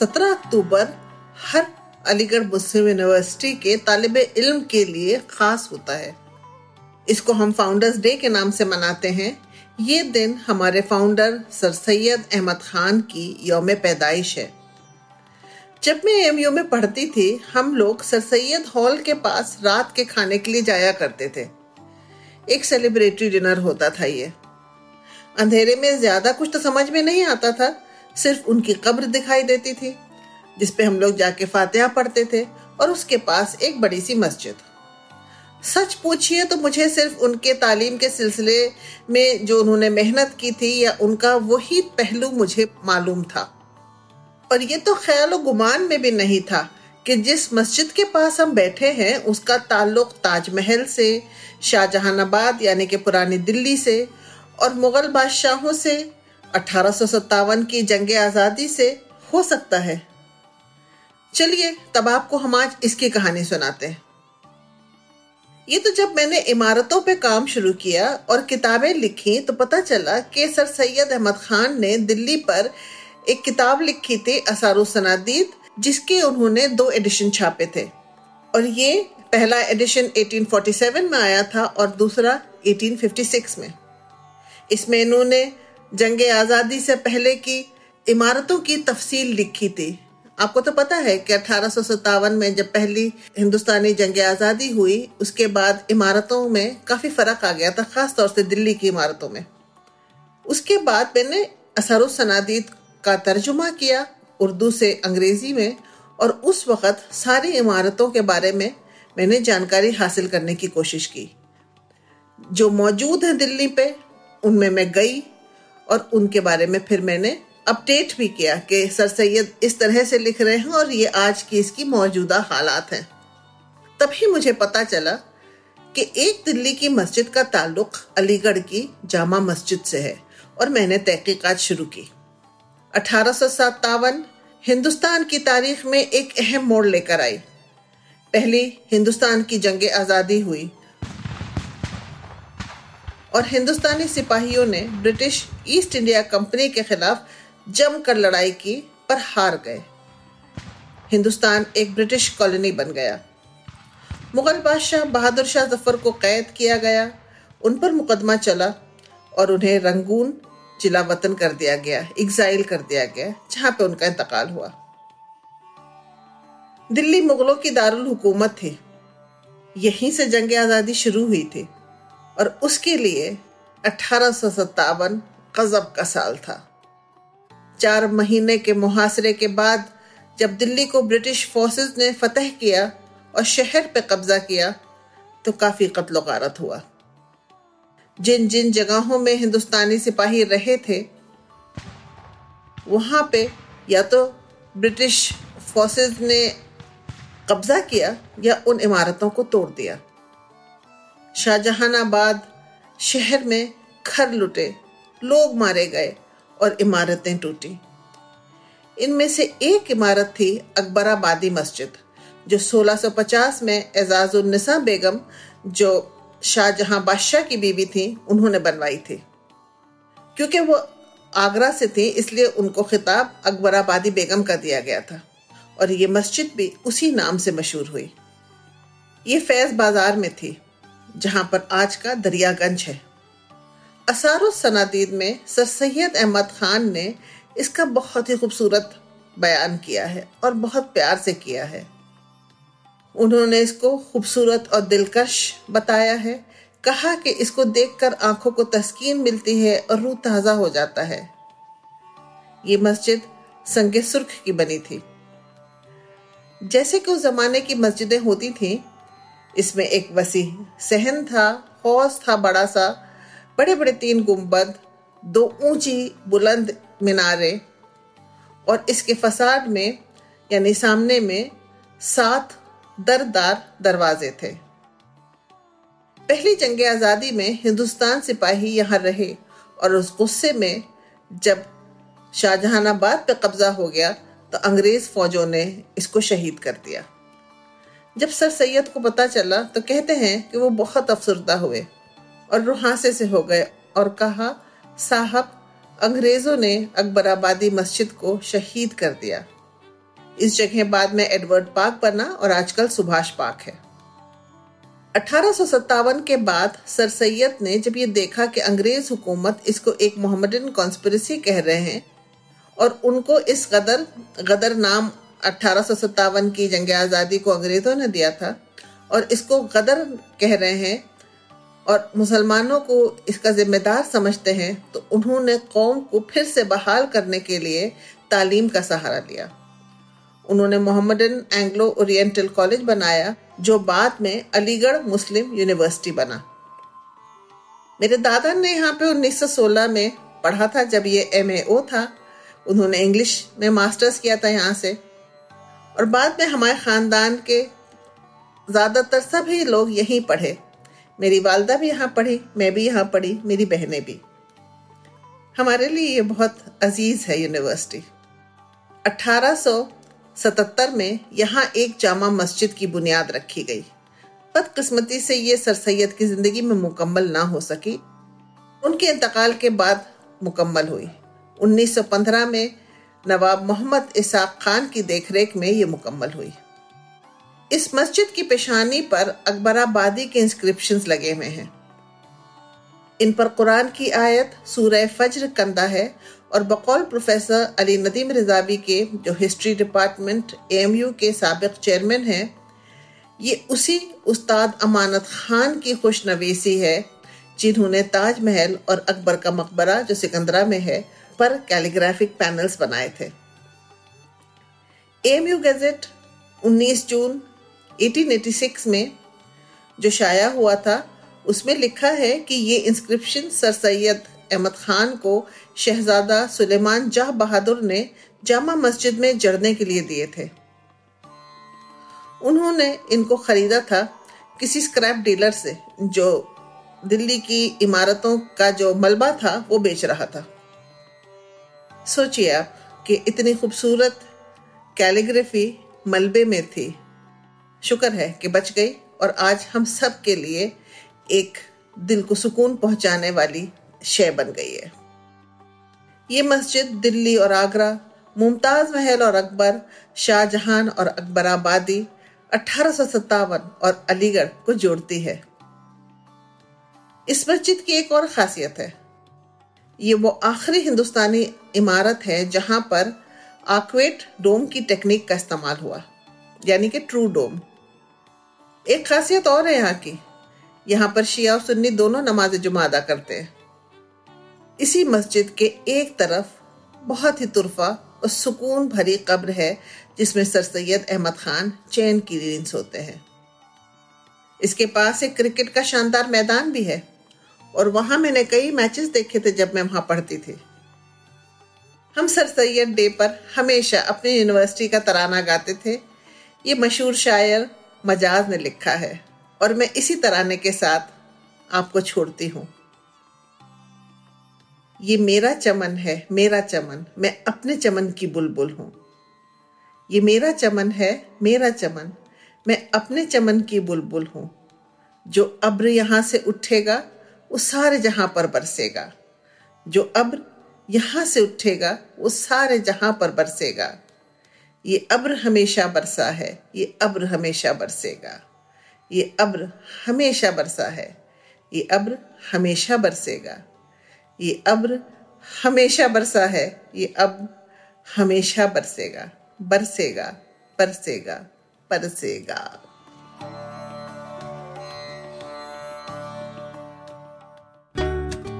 सत्रह अक्टूबर हर अलीगढ़ मुस्लिम यूनिवर्सिटी के तालिब इल्म के लिए खास होता है। इसको हम फाउंडर्स डे के नाम से मनाते हैं। ये दिन हमारे फाउंडर सर सैयद अहमद खान की योम पैदाइश है। जब मैं एम में पढ़ती थी, हम लोग सर सैयद हॉल के पास रात के खाने के लिए जाया करते थे। एक सेलिब्रेटरी डिनर होता था ये। अंधेरे में ज़्यादा कुछ तो समझ में नहीं आता था। सिर्फ़ उनकी कब्र दिखाई देती थी जिसपे हम लोग जाके फातिहा पढ़ते थे और उसके पास एक बड़ी सी मस्जिद। सच पूछिए तो मुझे सिर्फ़ उनके तालीम के सिलसिले में जो उन्होंने मेहनत की थी या उनका वही पहलू मुझे मालूम था। पर यह तो ख्याल गुमान में भी नहीं था कि जिस मस्जिद के पास हम बैठे हैं, उसका ताल्लुक ताजमहल से, शाहजहानाबाद यानी कि पुरानी दिल्ली से और मुगल बादशाहों से अठारह की जंग आज़ादी से हो सकता है। चलिए, तब आपको हम आज इसकी कहानी सुनाते हैं। ये तो जब मैंने इमारतों पे काम शुरू किया और किताबें लिखी तो पता चला कि सर सैयद अहमद खान ने दिल्ली पर एक किताब लिखी थी असारुसनादीद जिसके उन्होंने दो एडिशन छापे थे। और ये पहला एडिशन 1847 में आया था और दूसरा 1856 में। इसमें इन्होंने जंग आज़ादी से पहले की इमारतों की तफसील लिखी थी। आपको तो पता है कि अठारह सौ सतावन में जब पहली हिंदुस्तानी जंग आज़ादी हुई, उसके बाद इमारतों में काफ़ी फ़र्क आ गया था ख़ास तौर से दिल्ली की इमारतों में। उसके बाद मैंने असरुसनादीद का तर्जुमा किया उर्दू से अंग्रेज़ी में और उस वक़्त सारी इमारतों के बारे में मैंने जानकारी हासिल करने की कोशिश की। जो मौजूद है दिल्ली पे, उनमें मैं गई और उनके बारे में फिर मैंने अपडेट भी किया कि सर सैयद इस तरह से लिख रहे हैं और ये आज की इसकी मौजूदा हालात हैं। तभी मुझे पता चला कि एक दिल्ली की मस्जिद का ताल्लुक अलीगढ़ की जामा मस्जिद से है और मैंने तहकीकात शुरू की। अठारह हिंदुस्तान की तारीख में एक अहम मोड़ लेकर आई। पहली हिंदुस्तान की जंग आज़ादी हुई और हिंदुस्तानी सिपाहियों ने ब्रिटिश ईस्ट इंडिया कंपनी के खिलाफ जमकर लड़ाई की, पर हार गए। हिंदुस्तान एक ब्रिटिश कॉलोनी बन गया। मुगल बादशाह बहादुर शाह ज़फ़र को कैद किया गया, उन पर मुकदमा चला और उन्हें रंगून जिला वतन कर दिया गया एग्जाइल कर दिया गया, जहाँ पे उनका इंतकाल हुआ। दिल्ली मुगलों की दारुल हुकूमत थी। यहीं से जंग आज़ादी शुरू हुई थी। और उसके लिए अठारह गजब का साल था। चार महीने के मुहासरे के बाद जब दिल्ली को ब्रिटिश फोर्सेस ने फतह किया और शहर पे कब्जा किया तो काफ़ी कत्ल गारत हुआ। जिन जिन जगहों में हिंदुस्तानी सिपाही रहे थे, वहाँ पे या तो ब्रिटिश फोर्सेस ने कब्जा किया या उन इमारतों को तोड़ दिया। शाहजहानाबाद शहर में घर लुटे, लोग मारे गए और इमारतें टूटी। इनमें से एक इमारत थी अकबराबादी मस्जिद, जो 1650 में एजाजुलनिसा बेगम, जो शाहजहां बादशाह की बीवी थी, उन्होंने बनवाई थी। क्योंकि वो आगरा से थी, इसलिए उनको खिताब अकबराबादी बेगम का दिया गया था और ये मस्जिद भी उसी नाम से मशहूर हुई। ये फैज बाज़ार में थी। जहाँ पर आज का दरियागंज है। असार सनादीद में सर सैयद अहमद खान ने इसका बहुत ही खूबसूरत बयान किया है और बहुत प्यार से किया है। उन्होंने इसको खूबसूरत और दिलकश बताया है। कहा कि इसको देखकर आँखों को तस्कीन मिलती है और रूह ताज़ा हो जाता है। ये मस्जिद संगे सुर्ख की बनी थी। जैसे कि उस जमाने की मस्जिदें होती थी इसमें एक वसी सहन था, हौस था, बड़ा सा। बड़े बड़े तीन गुंबद, दो ऊँची बुलंद मीनारे और इसके फसाद में, यानी सामने में सात दरदार दरवाजे थे। पहली जंग आज़ादी में हिंदुस्तान सिपाही यहाँ रहे और उस गुस्से में जब शाहजहानाबाद पर कब्जा हो गया तो अंग्रेज़ फौजों ने इसको शहीद कर दिया। जब सर सैयद को पता चला तो कहते हैं कि वो बहुत अफसरदा हुए और रुहासे से हो गए और कहा, साहब, अंग्रेज़ों ने अकबराबादी मस्जिद को शहीद कर दिया। इस जगह बाद में एडवर्ड पार्क बना और आजकल सुभाष पार्क है। अठारह के बाद सर सैयद ने जब ये देखा कि अंग्रेज़ हुकूमत इसको एक मोहम्मदन कॉन्स्परेसी कह रहे हैं और उनको इस गदर गदर नाम अठारह की जंग आज़ादी को अंग्रेज़ों ने दिया था और इसको गदर कह रहे हैं और मुसलमानों को इसका जिम्मेदार समझते हैं तो उन्होंने कौम को फिर से बहाल करने के लिए तालीम का सहारा लिया। उन्होंने मोहम्मदन एंग्लो ओरिएंटल कॉलेज बनाया, जो बाद में अलीगढ़ मुस्लिम यूनिवर्सिटी बना। मेरे दादा ने यहाँ पे 1916 में पढ़ा था, जब ये एम था। उन्होंने इंग्लिश में मास्टर्स किया था यहाँ से। और बाद में हमारे ख़ानदान के ज़्यादातर सभी लोग यहीं पढ़े। मेरी वालदा भी यहाँ पढ़ी, मैं भी यहाँ पढ़ी, मेरी बहनें भी। हमारे लिए ये बहुत अज़ीज़ है यूनिवर्सिटी। 1877 में यहाँ एक जामा मस्जिद की बुनियाद रखी गई। बदकस्मती से ये सर सैद की ज़िंदगी में मुकम्मल ना हो सकी। उनके इंतकाल के बाद मुकम्मल हुई। 1915 में नवाब मोहम्मद इसाक खान की देखरेख में ये मुकम्मल हुई। इस मस्जिद की पेशानी पर अकबराबादी के इंस्क्रिप्शन लगे हुए हैं। इन पर कुरान की आयत, सूरह फज्र कंदा है और बकौल प्रोफेसर अली नदीम रिजावी के जो हिस्ट्री डिपार्टमेंट एएमयू के सबक चेयरमैन हैं, ये उसी उस्ताद अमानत खान की खुशनवीसी है, जिन्होंने ताजमहल और अकबर का मकबरा जो सिकंदरा में है पर कैलीग्राफिक पैनल्स बनाए थे। एएमयू गैजेट 19 जून 1886 में जो शाया हुआ था, उसमें लिखा है कि ये इंस्क्रिप्शन सर सैयद अहमद खान को शहजादा सुलेमान जाह बहादुर ने जामा मस्जिद में जड़ने के लिए दिए थे। उन्होंने इनको खरीदा था किसी स्क्रैप डीलर से, जो दिल्ली की इमारतों का जो मलबा था, वो बेच रहा था। आप कि इतनी खूबसूरत कैलीग्राफी मलबे में थी। शुक्र है कि बच गई और आज हम सब के लिए एक दिल को सुकून पहुँचाने वाली शय बन गई है। ये मस्जिद दिल्ली और आगरा, मुमताज़ महल और अकबर, शाहजहां और अकबराबादी, अठारह और अलीगढ़ को जोड़ती है। इस मस्जिद की एक और खासियत है। ये वो आखिरी हिंदुस्तानी इमारत है जहाँ पर आक्वेट डोम की टेक्निक का इस्तेमाल हुआ, यानी कि ट्रू डोम एक खासियत और है यहाँ की, यहाँ पर शिया और सुन्नी दोनों नमाज़ जुमा अदा करते हैं। इसी मस्जिद के एक तरफ़ बहुत ही तुरफा और सुकून भरी कब्र है, जिसमें सर सैयद अहमद खान चैन की नींद सोते हैं। इसके पास एक क्रिकेट का शानदार मैदान भी है। और वहाँ मैंने कई मैचेस देखे थे जब मैं वहाँ पढ़ती थी। हम सर सैयद डे पर हमेशा अपनी यूनिवर्सिटी का तराना गाते थे। ये मशहूर शायर मजाज ने लिखा है और मैं इसी तराने के साथ आपको छोड़ती हूँ। ये मेरा चमन है, मेरा चमन, मैं अपने चमन की बुलबुल हूँ। ये मेरा चमन है, मेरा चमन, मैं अपने चमन की बुलबुल हूँ। जो अब्र यहाँ से उठेगा वो सारे जहाँ पर बरसेगा। जो अब्र यहाँ से उठेगा, वो सारे जहाँ पर बरसेगा। ये अब्र हमेशा बरसा है, ये अब्र हमेशा बरसेगा। ये अब्र हमेशा बरसा है, ये अब्र हमेशा बरसेगा। ये अब्र हमेशा बरसा है, ये अब हमेशा बरसेगा। बरसेगा बरसेगा बरसेगा।